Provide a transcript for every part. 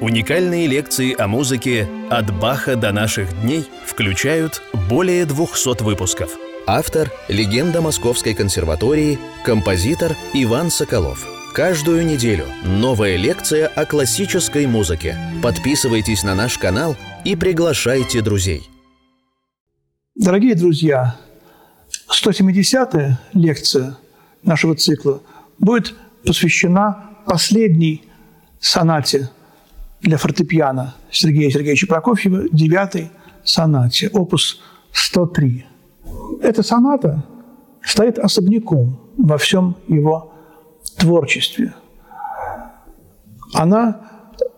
Уникальные лекции о музыке «От Баха до наших дней» включают более 200 выпусков. Автор – легенда Московской консерватории, композитор Иван Соколов. Каждую неделю новая лекция о классической музыке. Подписывайтесь на наш канал и приглашайте друзей. Дорогие друзья, 170-я лекция нашего цикла будет посвящена последней сонате для фортепиано Сергея Сергеевича Прокофьева, девятой сонате, опус 103. Эта соната стоит особняком во всем его творчестве. Она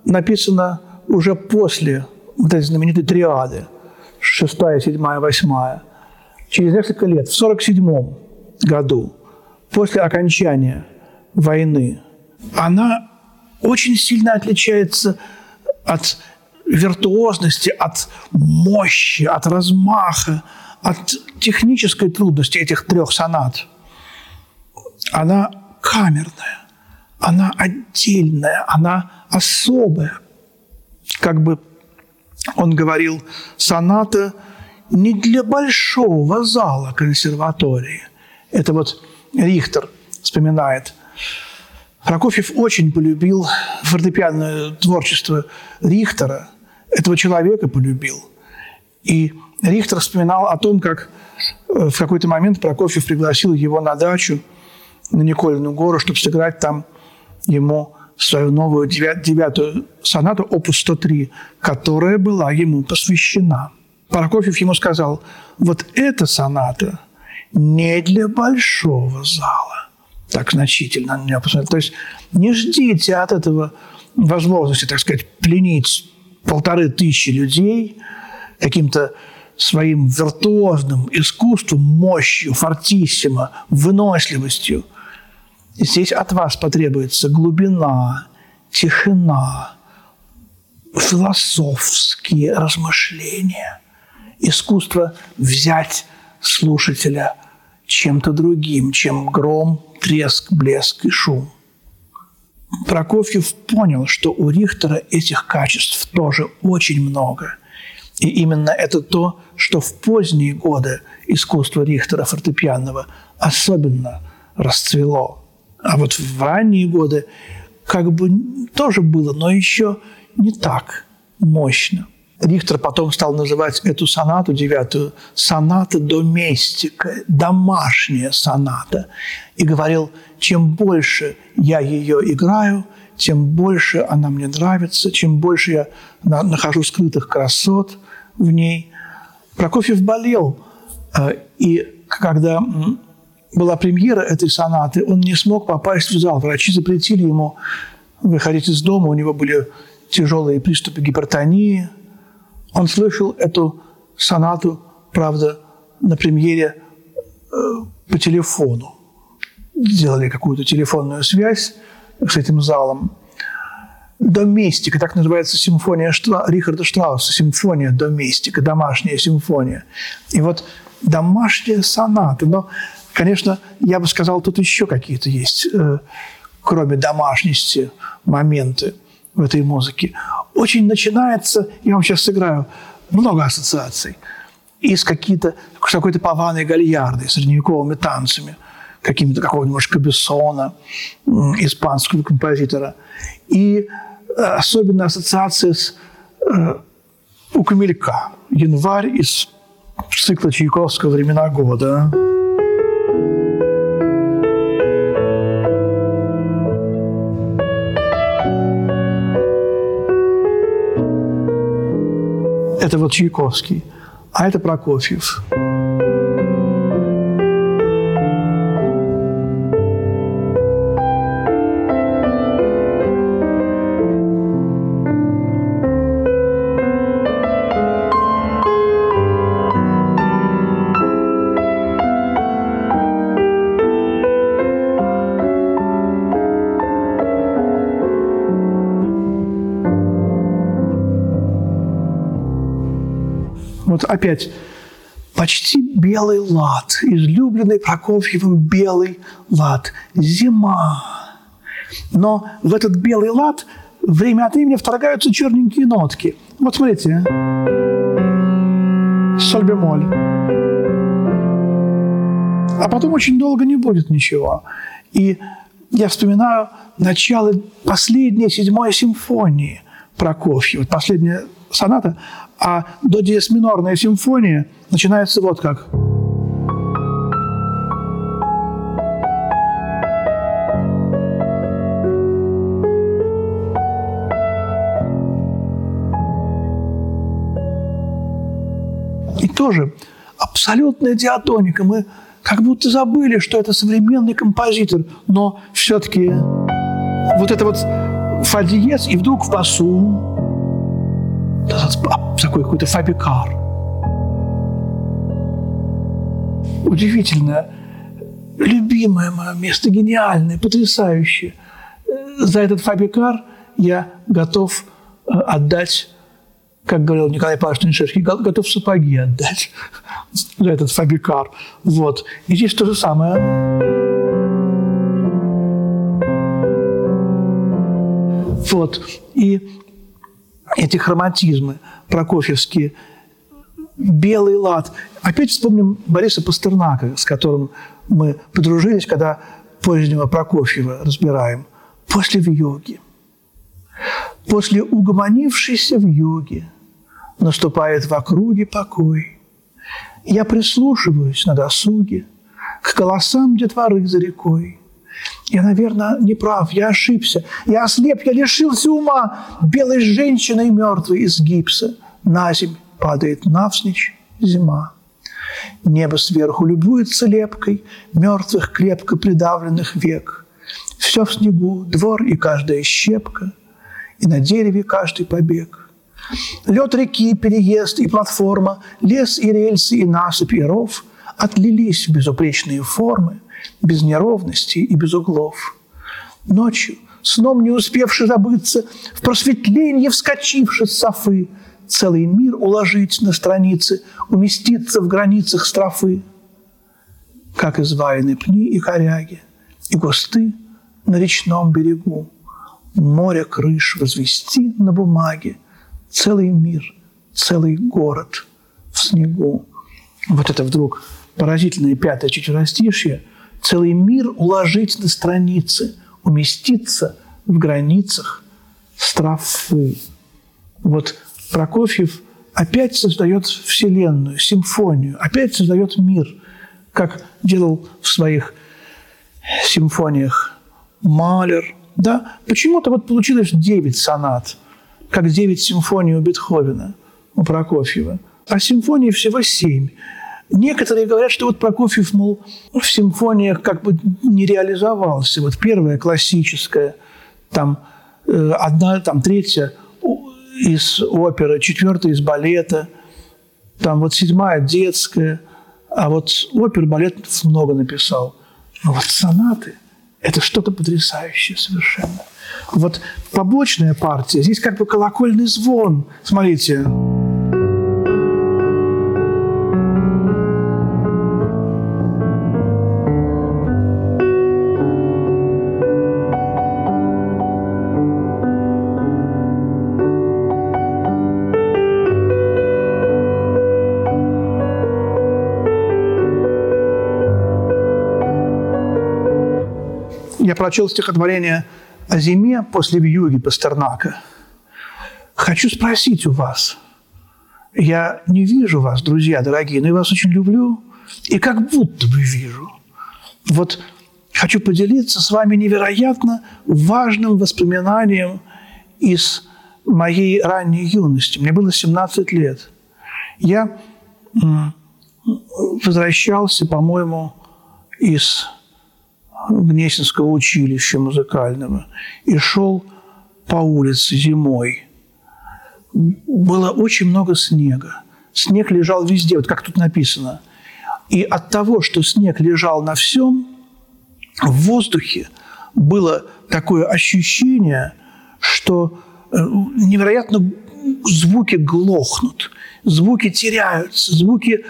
написана уже после вот этой знаменитой триады, шестая, седьмая, восьмая, через несколько лет, в 1947 году, после окончания войны, она очень сильно отличается от виртуозности, от мощи, от размаха, от технической трудности этих трех сонат. Она камерная, она отдельная, она особая. Как бы он говорил, соната не для большого зала консерватории. Это вот Рихтер вспоминает – Прокофьев очень полюбил фортепианное творчество Рихтера. Этого человека полюбил. И Рихтер вспоминал о том, как э, в какой-то момент Прокофьев пригласил его на дачу на Никольную гору, чтобы сыграть там ему свою новую девятую сонату, опус 103, которая была ему посвящена. Прокофьев ему сказал, вот эта соната не для большого зала, так значительно на меня посмотрел. То есть не ждите от этого возможности, так сказать, пленить полторы тысячи людей каким-то своим виртуозным искусством, мощью, фортиссимо, выносливостью. Здесь от вас потребуется глубина, тишина, философские размышления, искусство взять слушателя чем-то другим, чем гром, треск, блеск и шум. Прокофьев понял, что у Рихтера этих качеств тоже очень много. И именно это то, что в поздние годы искусство Рихтера фортепианного особенно расцвело. А вот в ранние годы как бы тоже было, но еще не так мощно. Рихтер потом стал называть эту сонату девятую соната доместика, домашняя соната. И говорил, чем больше я ее играю, тем больше она мне нравится, чем больше я нахожу скрытых красот в ней. Прокофьев болел, э, и когда была премьера этой сонаты, он не смог попасть в зал. Врачи запретили ему выходить из дома, у него были тяжелые приступы гипертонии – он слышал эту сонату, правда, на премьере э, по телефону. Сделали какую-то телефонную связь с этим залом. Доместика, так называется симфония Штра... Рихарда Штрауса, симфония доместика, домашняя симфония. И вот домашняя соната. Но, конечно, я бы сказал, тут еще какие-то есть, э, кроме домашности, моменты в этой музыке очень начинается, я вам сейчас сыграю, много ассоциаций, и с, какие-то, с какой-то паваной гальярдой, средневековыми танцами, какими-то какого-нибудь Кабессона, испанского композитора. И э, особенно ассоциация с э, у Камелька, январь из цикла Чайковского «Времена года». Это вот Чайковский, а это Прокофьев. Опять почти белый лад, излюбленный Прокофьевым белый лад, зима. Но в этот белый лад время от времени вторгаются черненькие нотки. Вот смотрите. Соль бемоль. А потом очень долго не будет ничего. И я вспоминаю начало последней седьмой симфонии Прокофьева, последняя соната, а до диез минорная симфония начинается вот как – тоже абсолютная диатоника. Мы как будто забыли, что это современный композитор, но все-таки вот это вот фа диез, и вдруг в басу такой какой-то фабикар. Удивительно. Любимое мое место, гениальное, потрясающее. За этот фабикар я готов э, отдать как говорил Николай Павлович Станишевский, готов сапоги отдать за этот фабрикар. Вот. И здесь то же самое. Вот. И эти хроматизмы прокофьевские, белый лад. Опять вспомним Бориса Пастернака, с которым мы подружились, когда позднего Прокофьева разбираем. После в йоге. После угомонившейся в йоге наступает в округе покой. Я прислушиваюсь на досуге к голосам детворы за рекой. Я, наверное, не прав, я ошибся, я ослеп, я лишился ума. Белой женщиной мертвой из гипса на земь падает навсничь зима. Небо сверху любуется лепкой мертвых крепко придавленных век. Все в снегу, двор и каждая щепка, и на дереве каждый побег. Лед реки, переезд и платформа, лес и рельсы, и насыпь, и ров отлились в безупречные формы, без неровностей и без углов. Ночью, сном не успевший забыться, в просветление вскочивши с софы, целый мир уложить на страницы, уместиться в границах строфы. Как изваяны пни и коряги, и густы на речном берегу, море крыш возвести на бумаге, целый мир, целый город в снегу. Вот это вдруг поразительное пятое четверостишье. Целый мир уложить на страницы, уместиться в границах строфы. Вот Прокофьев опять создает вселенную, симфонию, опять создает мир, как делал в своих симфониях Малер. Да, почему-то вот получилось девять сонат – как девять симфоний у Бетховена, у Прокофьева. А симфоний всего семь. Некоторые говорят, что вот Прокофьев, мол, в симфониях как бы не реализовался. Вот первая классическая, там э, одна, там третья из оперы, четвертая из балета, там вот седьмая детская, а вот опер, балет много написал. Но вот сонаты – это что-то потрясающее совершенно. Вот побочная партия, здесь как бы колокольный звон. Смотрите. Я прочел стихотворение о зиме после вьюги Пастернака. Хочу спросить у вас. Я не вижу вас, друзья дорогие, но я вас очень люблю и как будто бы вижу. Вот хочу поделиться с вами невероятно важным воспоминанием из моей ранней юности. Мне было 17 лет. Я возвращался, по-моему, из Гнесинского училища музыкального и шел по улице зимой. Было очень много снега. Снег лежал везде, вот как тут написано. И от того, что снег лежал на всем, в воздухе было такое ощущение, что э, невероятно звуки глохнут, звуки теряются, звуки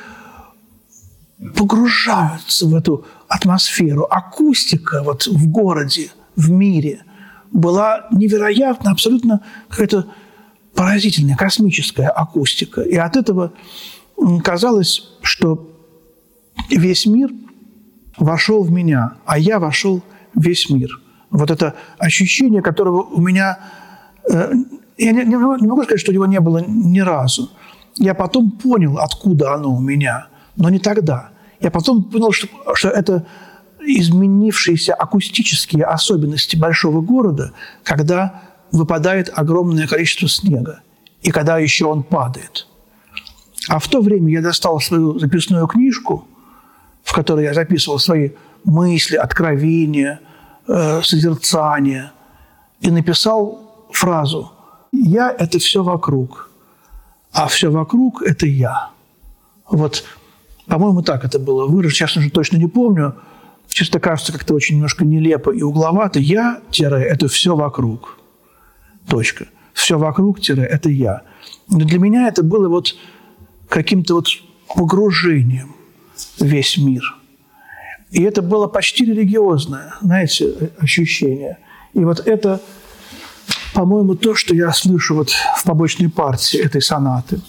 погружаются в эту атмосферу. Акустика вот в городе, в мире была невероятно, абсолютно какая-то поразительная космическая акустика. И от этого казалось, что весь мир вошел в меня, а я вошел в весь мир. Вот это ощущение, которого у меня... Э, я не, не могу сказать, что его не было ни разу. Я потом понял, откуда оно у меня, но не тогда. Я потом понял, что, что это изменившиеся акустические особенности большого города, когда выпадает огромное количество снега, и когда еще он падает. А в то время я достал свою записную книжку, в которой я записывал свои мысли, откровения, э, созерцания, и написал фразу «Я – это все вокруг, а все вокруг – это я». Вот, по-моему, так это было выражено. Сейчас уже точно не помню. Чисто кажется как-то очень немножко нелепо и угловато. Я – это все вокруг. Точка. Все вокруг – это я. Но для меня это было вот каким-то вот погружением в весь мир. И это было почти религиозное, знаете, ощущение. И вот это, по-моему, то, что я слышу вот в побочной партии этой сонаты.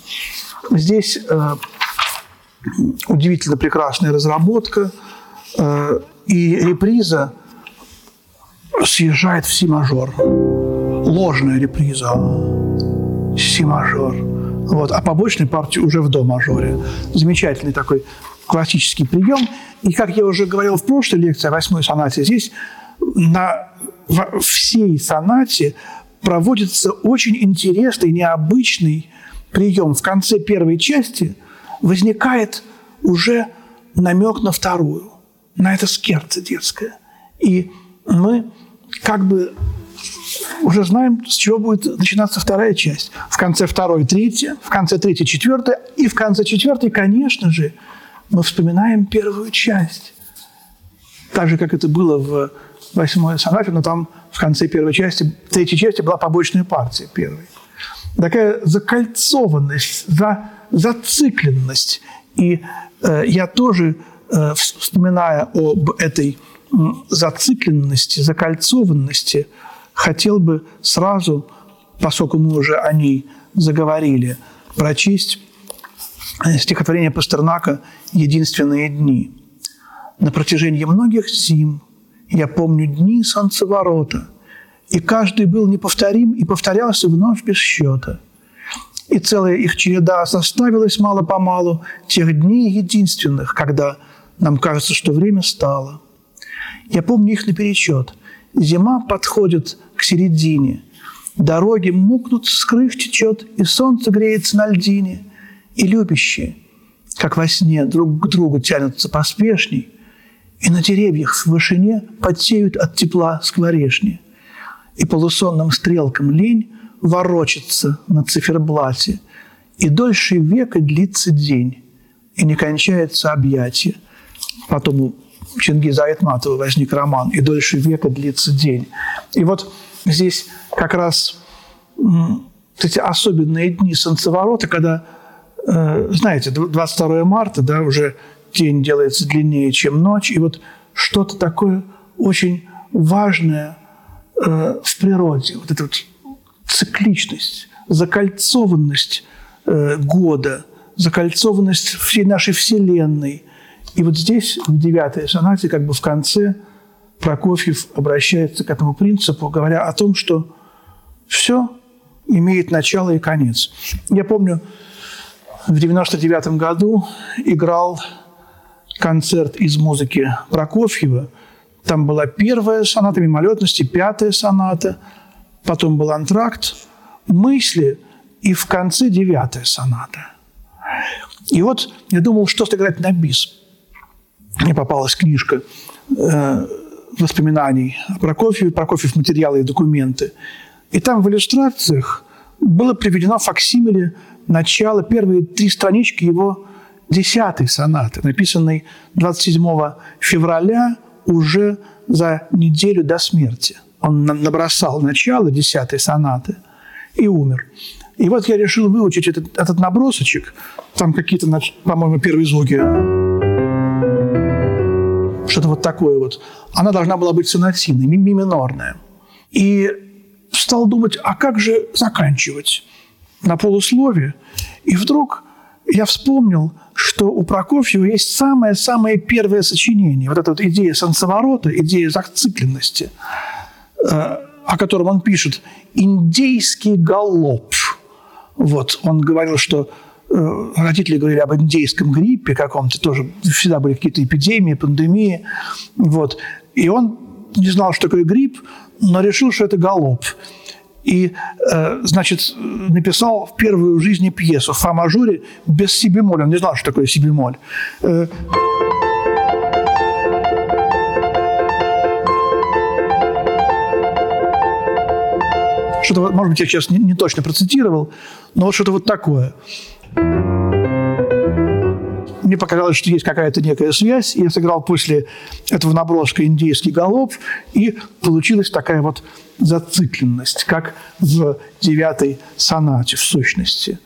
Здесь э, удивительно прекрасная разработка, э, и реприза съезжает в си-мажор ложная реприза си-мажор. Вот. А побочной партии уже в до-мажоре. Замечательный такой классический прием. И, как я уже говорил в прошлой лекции о восьмой сонате, здесь на всей сонате проводится очень интересный, необычный прием. В конце первой части возникает уже намек на вторую, на это скерце детское. И мы как бы уже знаем, с чего будет начинаться вторая часть. В конце второй – третья, в конце третьей – четвертая, и в конце четвертой, конечно же, мы вспоминаем первую часть. Так же, как это было в восьмой сонате, но там в конце первой части, третьей части была побочная партия первой. Такая закольцованность, за, зацикленность. И э, я тоже, э, вспоминая об этой зацикленности, закольцованности, хотел бы сразу, поскольку мы уже о ней заговорили, прочесть стихотворение Пастернака «Единственные дни». На протяжении многих зим я помню дни солнцеворота, и каждый был неповторим и повторялся вновь без счета. И целая их череда составилась мало-помалу тех дней единственных, когда нам кажется, что время стало. Я помню их наперечет – Зима подходит к середине. Дороги мукнут, с крыш течет, и солнце греется на льдине. И любящие, как во сне, друг к другу тянутся поспешней, и на деревьях в вышине потеют от тепла скворешни. И полусонным стрелкам лень ворочится на циферблате, и дольше века длится день, и не кончается объятие. Потом Чингиза Айтматова возник роман «И дольше века длится день». И вот здесь как раз эти особенные дни солнцеворота, когда, э, знаете, 22 марта, да, уже день делается длиннее, чем ночь, и вот что-то такое очень важное э, в природе, вот эта вот цикличность, закольцованность э, года, закольцованность всей нашей Вселенной – и вот здесь, в девятой сонате, как бы в конце, Прокофьев обращается к этому принципу, говоря о том, что все имеет начало и конец. Я помню, в 99 году играл концерт из музыки Прокофьева. Там была первая соната мимолетности, пятая соната, потом был антракт, мысли, и в конце девятая соната. И вот я думал, что сыграть на бис мне попалась книжка э, воспоминаний о Прокофьеве, Прокофьев материалы и документы. И там в иллюстрациях было приведено факсимиле начала, первые три странички его десятой сонаты, написанной 27 февраля уже за неделю до смерти. Он набросал начало десятой сонаты и умер. И вот я решил выучить этот, этот набросочек. Там какие-то, по-моему, первые звуки что-то вот такое вот. Она должна была быть сонативной, ми минорная. И стал думать, а как же заканчивать на полусловие? И вдруг я вспомнил, что у Прокофьева есть самое-самое первое сочинение. Вот эта вот идея солнцеворота, идея зацикленности, о котором он пишет «индейский галоп». Вот, он говорил, что э, родители говорили об индейском гриппе каком-то, тоже всегда были какие-то эпидемии, пандемии. Вот. И он не знал, что такое грипп, но решил, что это галоп. И, э, значит, написал в первую в жизни пьесу в фа-мажоре без си бемоля. Он не знал, что такое си что-то, может быть, я сейчас не, не точно процитировал, но вот что-то вот такое. Мне показалось, что есть какая-то некая связь. Я сыграл после этого наброска индейский галоп, и получилась такая вот зацикленность, как в девятой сонате, в сущности.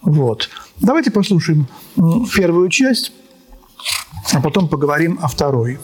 Вот. Давайте послушаем первую часть, а потом поговорим о второй.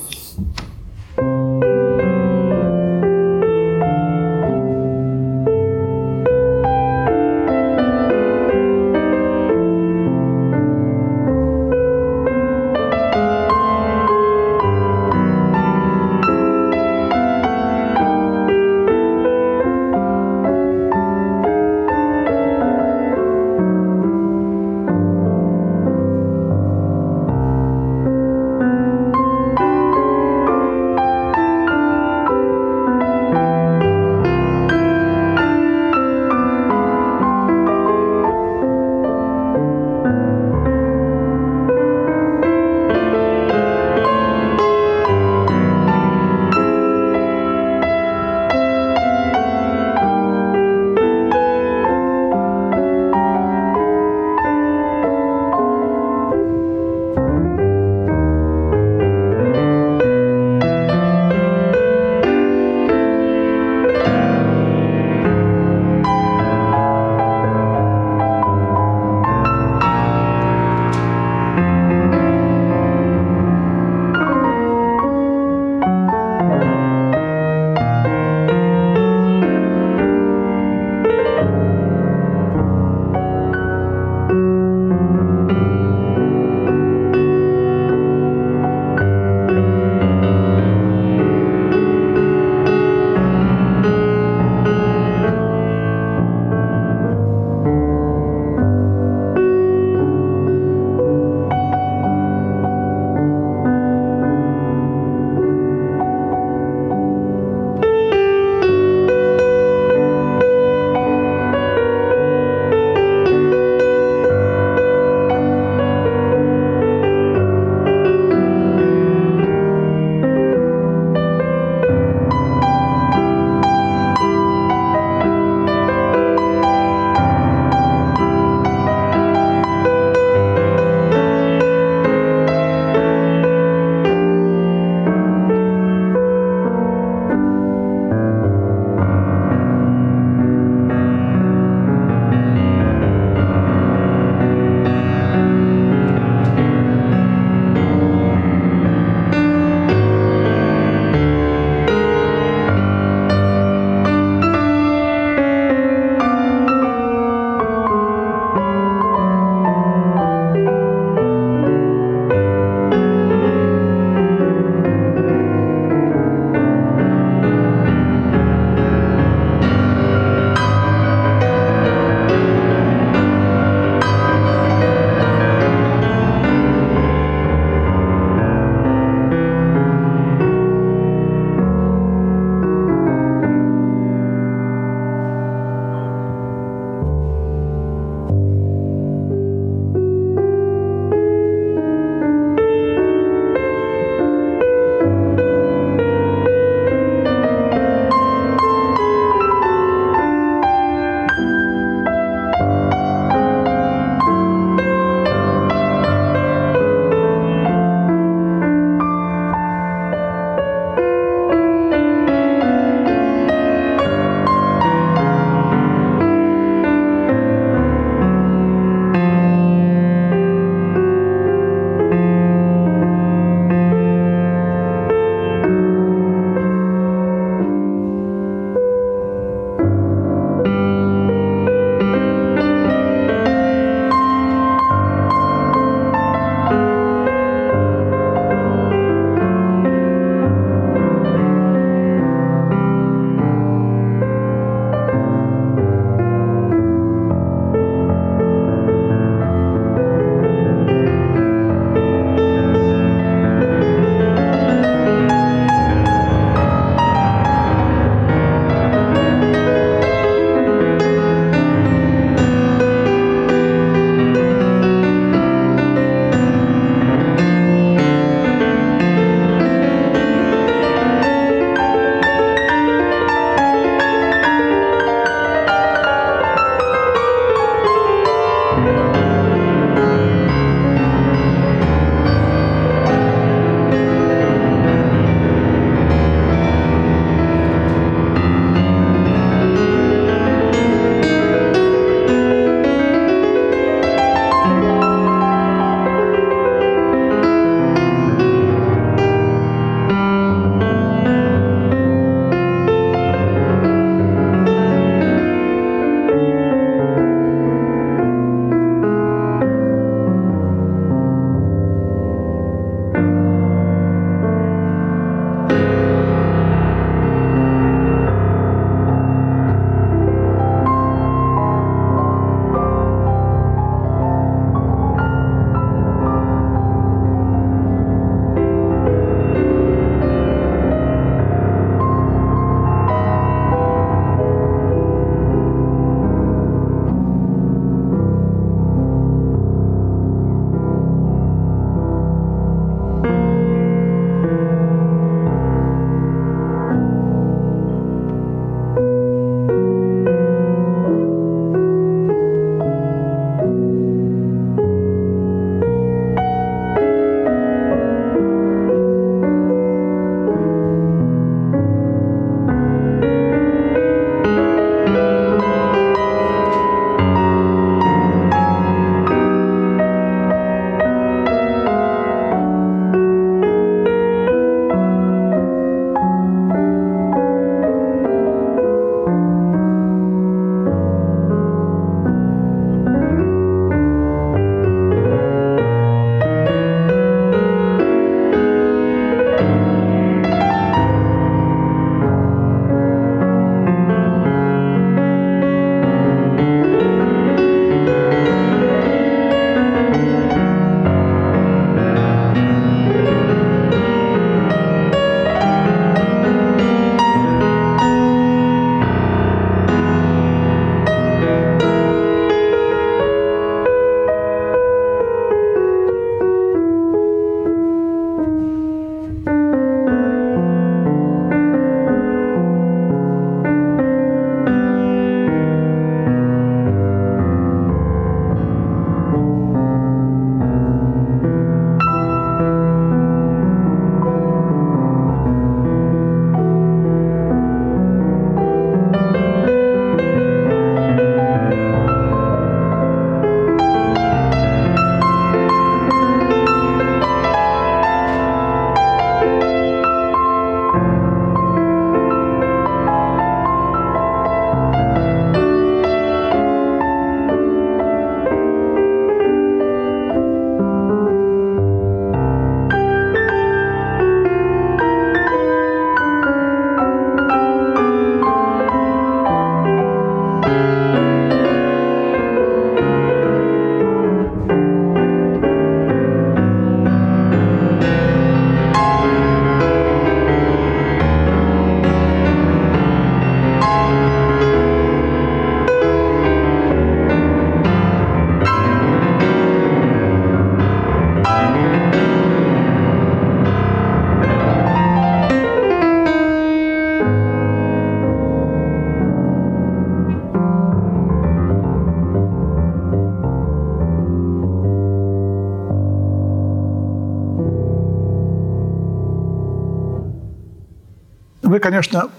Конечно,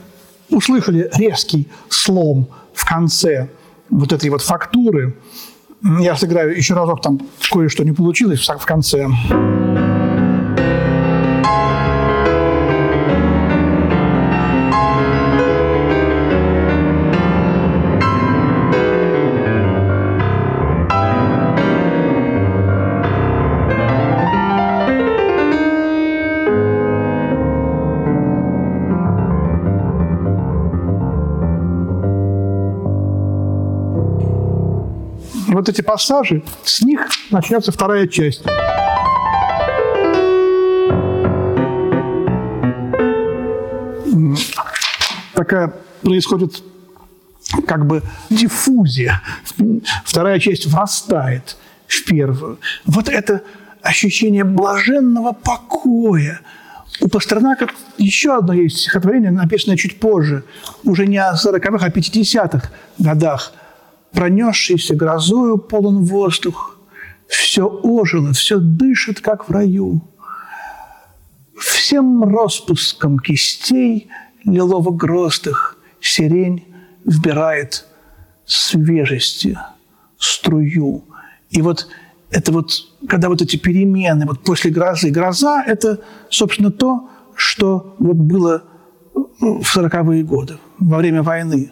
услышали резкий слом в конце вот этой вот фактуры. Я сыграю еще разок, там кое-что не получилось в конце. Эти пассажи, с них начнется вторая часть. Такая происходит как бы диффузия. Вторая часть врастает в первую. Вот это ощущение блаженного покоя. У Пастернака еще одно есть стихотворение, написанное чуть позже, уже не о 40-х, а 50-х годах – пронесшийся грозою полон воздух, все ожило, все дышит, как в раю. Всем распуском кистей лилово-грозных сирень вбирает свежести, струю. И вот это вот, когда вот эти перемены, вот после грозы, гроза – это, собственно, то, что вот было в 40-е годы, во время войны.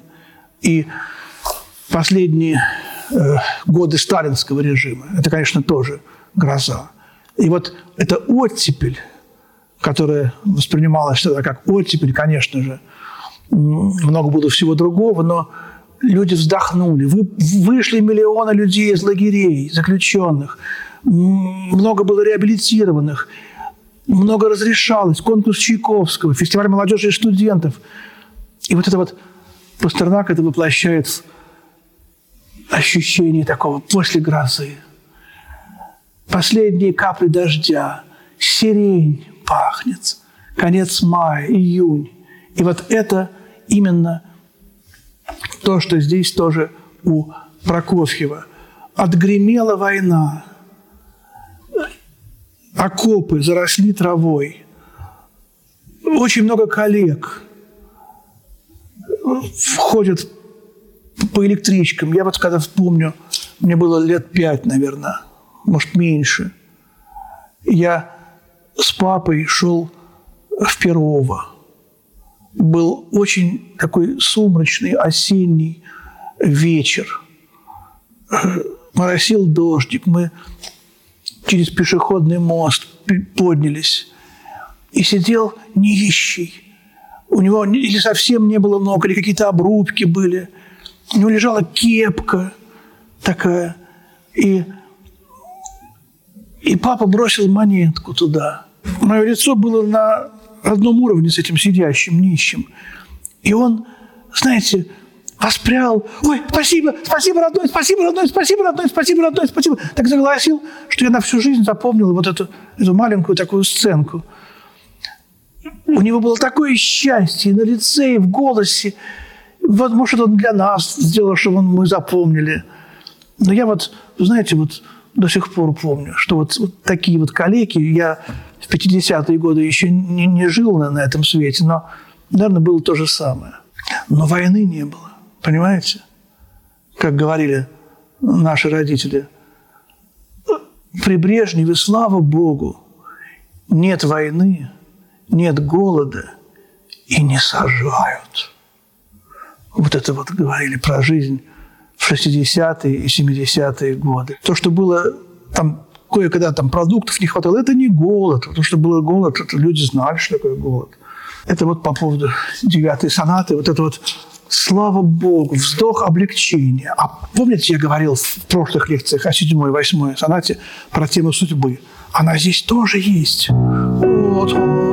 И последние э, годы сталинского режима. Это, конечно, тоже гроза. И вот эта оттепель, которая воспринималась тогда как оттепель, конечно же, много было всего другого, но люди вздохнули. Вы, вышли миллионы людей из лагерей, заключенных. Много было реабилитированных. Много разрешалось. Конкурс Чайковского, фестиваль молодежи и студентов. И вот это вот Пастернак это воплощает ощущение такого после грозы. Последние капли дождя, сирень пахнет, конец мая, июнь. И вот это именно то, что здесь тоже у Прокофьева. Отгремела война, окопы заросли травой, очень много коллег входят по электричкам. Я вот когда помню, мне было лет пять, наверное, может, меньше. Я с папой шел в Перово. Был очень такой сумрачный осенний вечер. Моросил дождик. Мы через пешеходный мост поднялись. И сидел нищий. У него или совсем не было ног, или какие-то обрубки были – у него лежала кепка такая. И, и папа бросил монетку туда. Мое лицо было на одном уровне с этим сидящим, нищим. И он, знаете, воспрял. Ой, спасибо, спасибо, родной, спасибо, родной, спасибо, родной, спасибо, родной, спасибо. Так загласил, что я на всю жизнь запомнил вот эту, эту маленькую такую сценку. У него было такое счастье на лице, и в голосе. Вот, может, он для нас сделал, чтобы мы запомнили. Но я вот, знаете, вот до сих пор помню, что вот, вот такие вот калеки, я в 50-е годы еще не, не жил на, на этом свете, но, наверное, было то же самое. Но войны не было, понимаете? Как говорили наши родители. При Брежневе, слава Богу, нет войны, нет голода и не сажают вот это вот говорили про жизнь в 60-е и 70-е годы. То, что было там кое-когда там продуктов не хватало, это не голод. То, что было голод, это люди знали, что такое голод. Это вот по поводу девятой сонаты, вот это вот слава Богу, вздох облегчения. А помните, я говорил в прошлых лекциях о седьмой восьмой сонате про тему судьбы? Она здесь тоже есть. Вот, вот.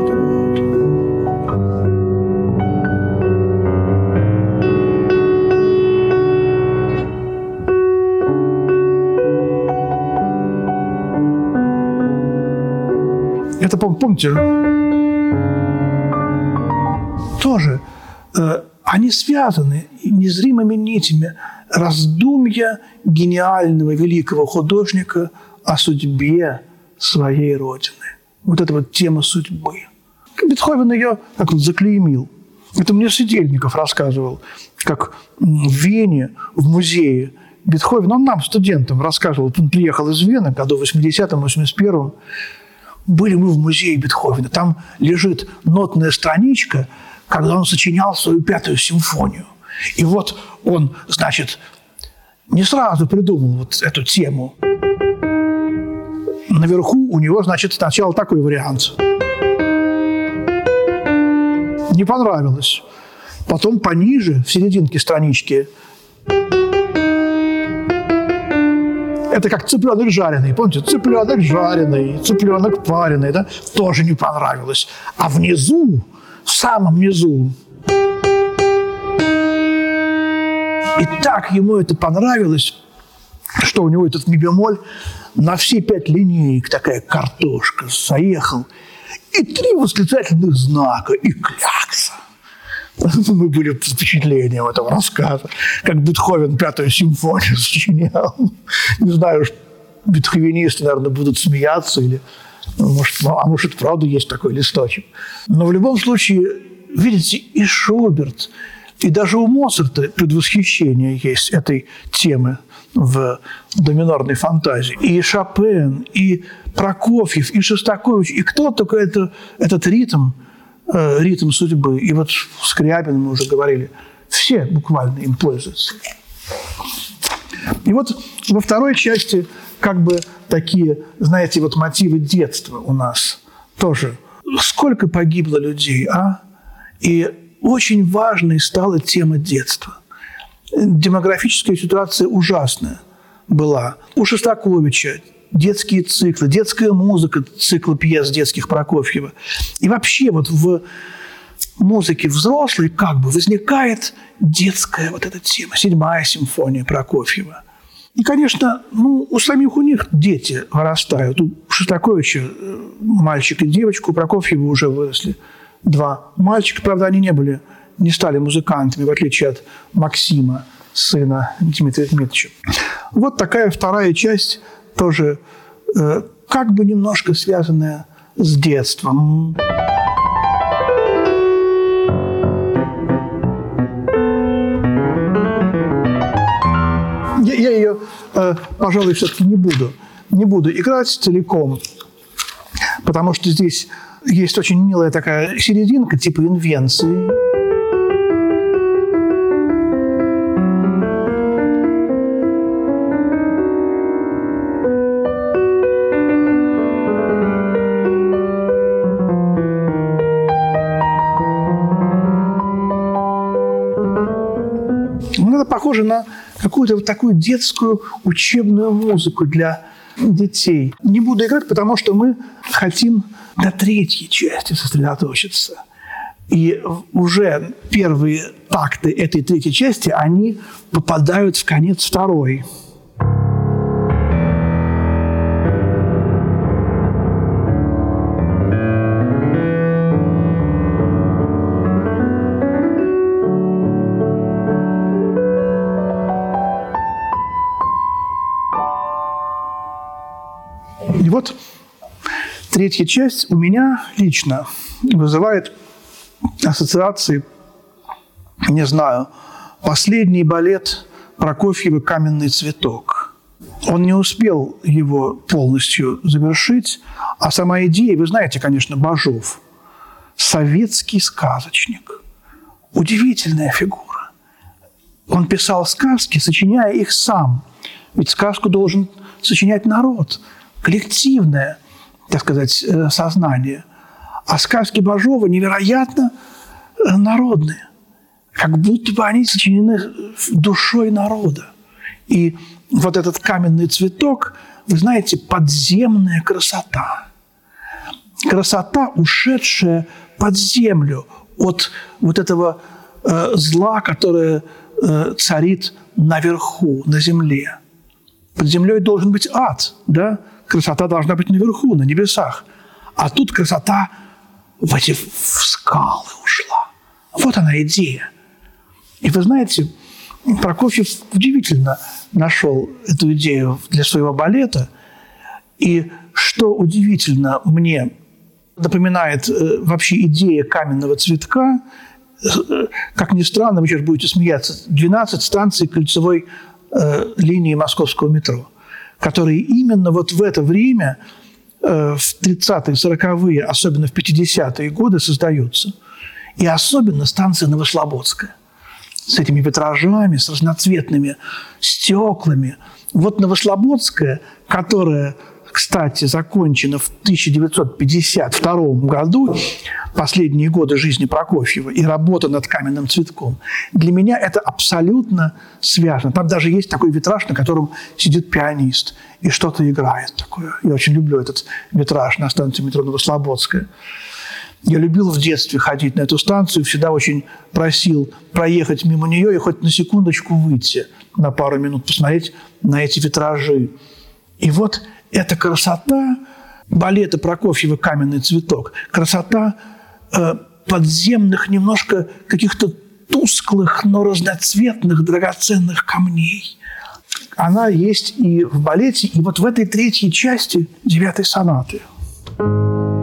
Помните, тоже э, они связаны незримыми нитями раздумья гениального великого художника о судьбе своей родины. Вот эта вот тема судьбы. Бетховен ее как он заклеймил. Это мне Сидельников рассказывал, как в Вене, в музее Бетховен, он нам, студентам, рассказывал, он приехал из Вены году 80-м, 81-м, были мы в музее Бетховена, там лежит нотная страничка, когда он сочинял свою пятую симфонию. И вот он, значит, не сразу придумал вот эту тему. Наверху у него, значит, сначала такой вариант – не понравилось. Потом пониже, в серединке странички, это как цыпленок жареный. Помните, цыпленок жареный, цыпленок пареный, да? Тоже не понравилось. А внизу, в самом низу, и так ему это понравилось, что у него этот ми бемоль на все пять линеек такая картошка заехал – и три восклицательных знака, и клякса. Мы были под впечатлением этого рассказа, как Бетховен пятую симфонию сочинял. Не знаю, бетховенисты, наверное, будут смеяться или может, а может, правда есть такой листочек. Но в любом случае, видите, и Шуберт, и даже у Моцарта предвосхищение есть этой темы в доминорной фантазии. И Шопен, и Прокофьев, и Шостакович, и кто только это, этот ритм, э, ритм судьбы. И вот Скрябин мы уже говорили, все буквально им пользуются. И вот во второй части как бы такие, знаете, вот мотивы детства у нас тоже. Сколько погибло людей, а? И очень важной стала тема детства. Демографическая ситуация ужасная была. У Шостаковича детские циклы, детская музыка, цикл пьес детских Прокофьева. И вообще вот в музыке взрослой как бы возникает детская вот эта тема, седьмая симфония Прокофьева. И, конечно, ну, у самих у них дети вырастают. У Шостаковича э, мальчик и девочка, у Прокофьева уже выросли два мальчика. Правда, они не были, не стали музыкантами, в отличие от Максима, сына Дмитрия Дмитриевича. Вот такая вторая часть тоже э, как бы немножко связанная с детством. Я, я ее, э, пожалуй, все-таки не буду, не буду играть целиком, потому что здесь есть очень милая такая серединка, типа инвенции. Похоже на какую-то вот такую детскую учебную музыку для детей. Не буду играть, потому что мы хотим на третьей части сосредоточиться. И уже первые такты этой третьей части, они попадают в конец второй. Третья часть у меня лично вызывает ассоциации, не знаю, последний балет Прокофьева «Каменный цветок». Он не успел его полностью завершить, а сама идея, вы знаете, конечно, Бажов, советский сказочник, удивительная фигура. Он писал сказки, сочиняя их сам. Ведь сказку должен сочинять народ – коллективное, так сказать, э, сознание. А сказки Бажова невероятно э, народные. Как будто бы они сочинены душой народа. И вот этот каменный цветок, вы знаете, подземная красота. Красота, ушедшая под землю от вот этого э, зла, которое э, царит наверху, на земле. Под землей должен быть ад, да? Красота должна быть наверху, на небесах. А тут красота в эти в скалы ушла. Вот она идея. И вы знаете, Прокофьев удивительно нашел эту идею для своего балета. И что удивительно мне напоминает э, вообще идея каменного цветка, как ни странно, вы сейчас будете смеяться, 12 станций кольцевой э, линии московского метро, которые именно вот в это время, э, в 30-е, 40-е, особенно в 50-е годы создаются. И особенно станция Новослободская с этими витражами, с разноцветными стеклами. Вот Новослободская, которая кстати, закончена в 1952 году, последние годы жизни Прокофьева, и работа над каменным цветком, для меня это абсолютно связано. Там даже есть такой витраж, на котором сидит пианист и что-то играет такое. Я очень люблю этот витраж на станции метро Новослободская. Я любил в детстве ходить на эту станцию, всегда очень просил проехать мимо нее и хоть на секундочку выйти на пару минут, посмотреть на эти витражи. И вот эта красота балета Прокофьева «Каменный цветок», красота э, подземных немножко каких-то тусклых, но разноцветных драгоценных камней. Она есть и в балете, и вот в этой третьей части девятой сонаты. Вот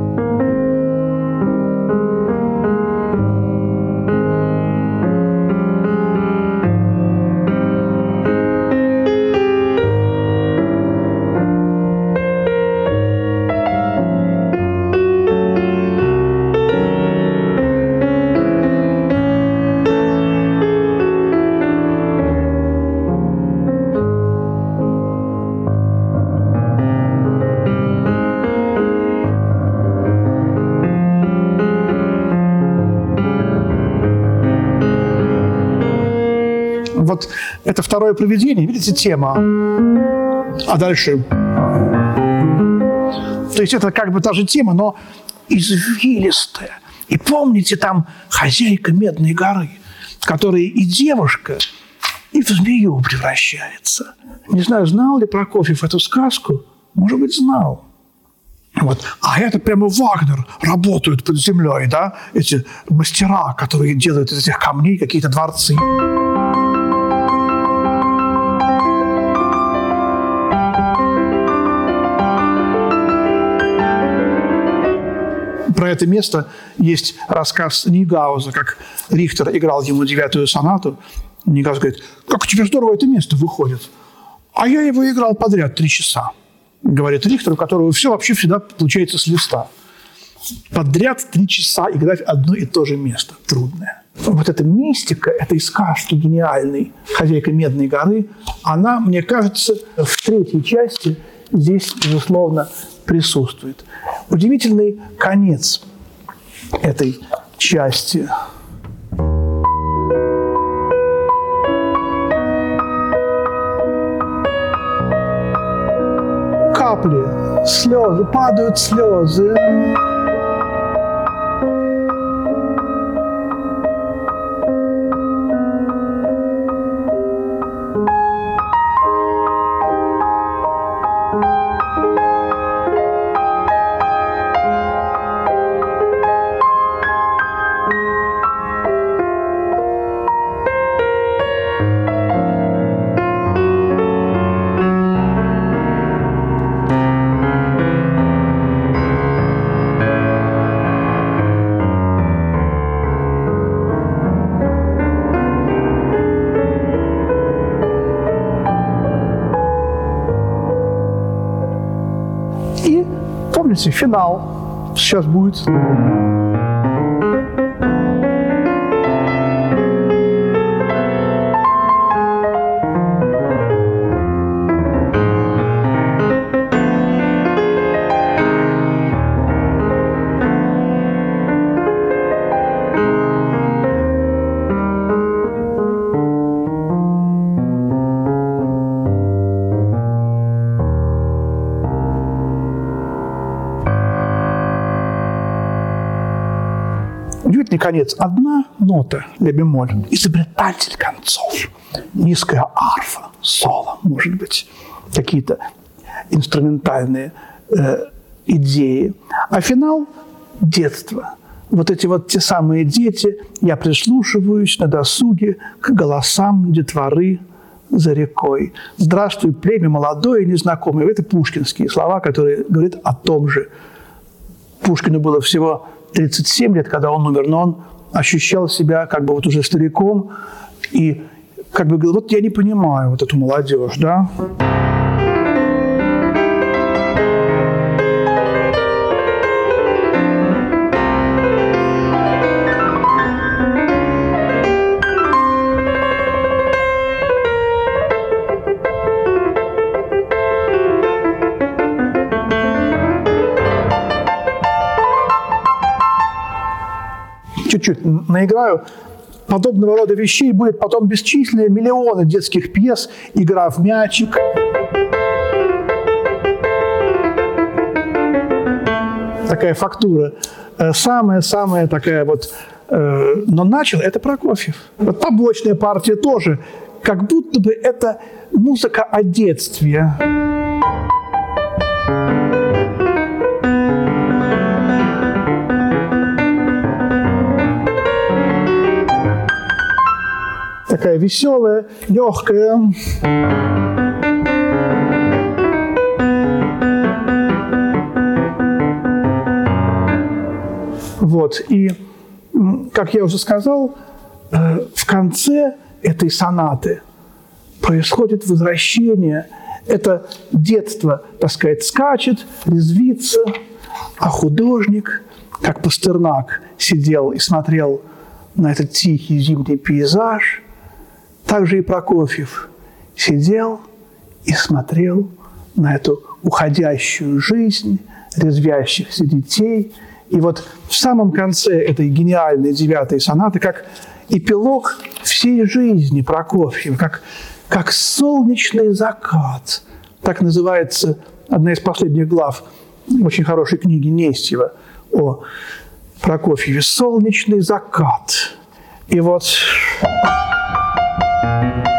это второе проведение, видите, тема. А дальше... То есть это как бы та же тема, но извилистая. И помните, там хозяйка Медной горы, которая и девушка, и в змею превращается. Не знаю, знал ли Прокофьев эту сказку? Может быть, знал. Вот. А это прямо Вагнер работают под землей, да, эти мастера, которые делают из этих камней какие-то дворцы. Про это место есть рассказ Нигауза, как Рихтер играл ему девятую сонату. Нигауз говорит, как тебе здорово это место выходит. А я его играл подряд три часа. Говорит Рихтер, у которого все вообще всегда получается с листа. Подряд три часа играть одно и то же место. Трудное. Вот эта мистика этой сказки гениальной «Хозяйка Медной горы», она, мне кажется, в третьей части здесь, безусловно, присутствует. Удивительный конец этой части. Капли, слезы, падают слезы. Помните, финал сейчас будет. Удивительный конец. Одна нота ля бемоль. Изобретатель концов. Низкая арфа, соло, может быть. Какие-то инструментальные э, идеи. А финал – детство. Вот эти вот те самые дети, я прислушиваюсь на досуге к голосам детворы за рекой. Здравствуй, племя молодое и незнакомое. Это пушкинские слова, которые говорят о том же. Пушкину было всего 37 лет, когда он умер, но он ощущал себя как бы вот уже стариком и как бы говорил, вот я не понимаю вот эту молодежь, да. Чуть-чуть наиграю, подобного рода вещей будет потом бесчисленные миллионы детских пьес, игра в мячик. Такая фактура. Э, самая-самая такая вот... Э, но начал это Прокофьев. Вот побочная партия тоже. Как будто бы это музыка о детстве. Такая веселая, легкая. Вот. И, как я уже сказал, э, в конце этой сонаты происходит возвращение. Это детство, так сказать, скачет, резвится, а художник, как Пастернак, сидел и смотрел на этот тихий зимний пейзаж – также и Прокофьев сидел и смотрел на эту уходящую жизнь, резвящихся детей. И вот в самом конце этой гениальной девятой сонаты, как эпилог всей жизни Прокофьева, как, как солнечный закат, так называется одна из последних глав очень хорошей книги Нестьева о Прокофьеве «Солнечный закат». И вот Thank you.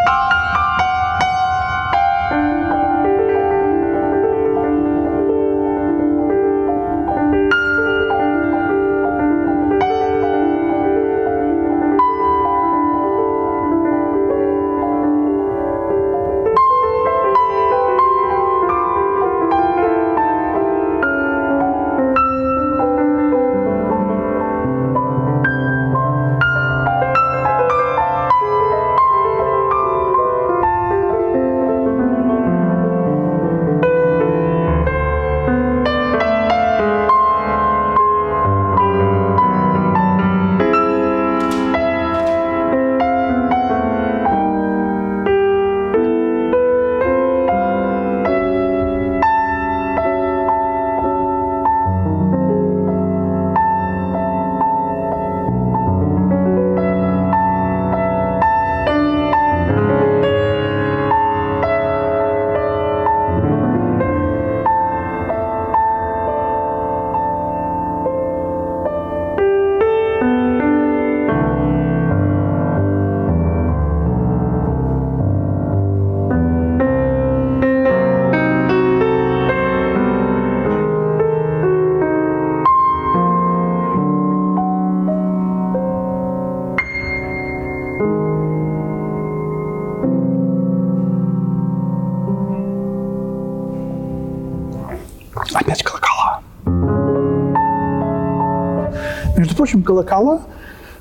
Прочим, колокола,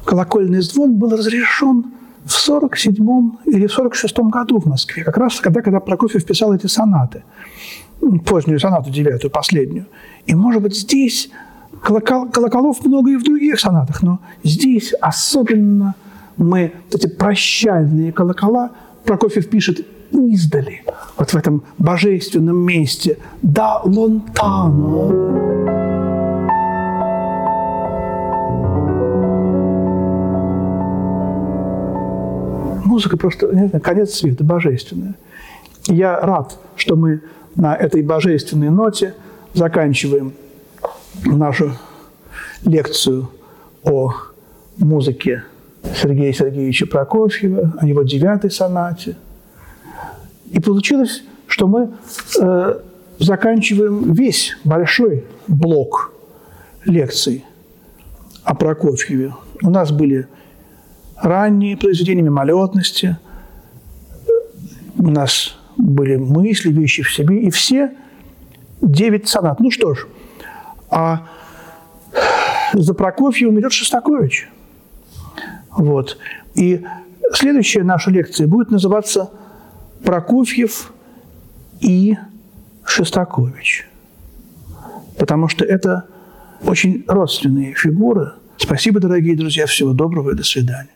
колокольный звон был разрешен в 47 или в 46 году в Москве, как раз когда, когда Прокофьев писал эти сонаты, позднюю сонату, девятую, последнюю. И, может быть, здесь колокол, колоколов много и в других сонатах, но здесь особенно мы, эти прощальные колокола, Прокофьев пишет издали, вот в этом божественном месте, да лонтано. Музыка просто, не знаю, конец света, божественная. Я рад, что мы на этой божественной ноте заканчиваем нашу лекцию о музыке Сергея Сергеевича Прокофьева, о его девятой сонате. И получилось, что мы э, заканчиваем весь большой блок лекций о Прокофьеве. У нас были ранние произведения мимолетности. У нас были мысли, вещи в себе, и все девять сонат. Ну что ж, а за Прокофьевым идет Шостакович. Вот. И следующая наша лекция будет называться «Прокофьев и Шестакович». Потому что это очень родственные фигуры. Спасибо, дорогие друзья. Всего доброго и до свидания.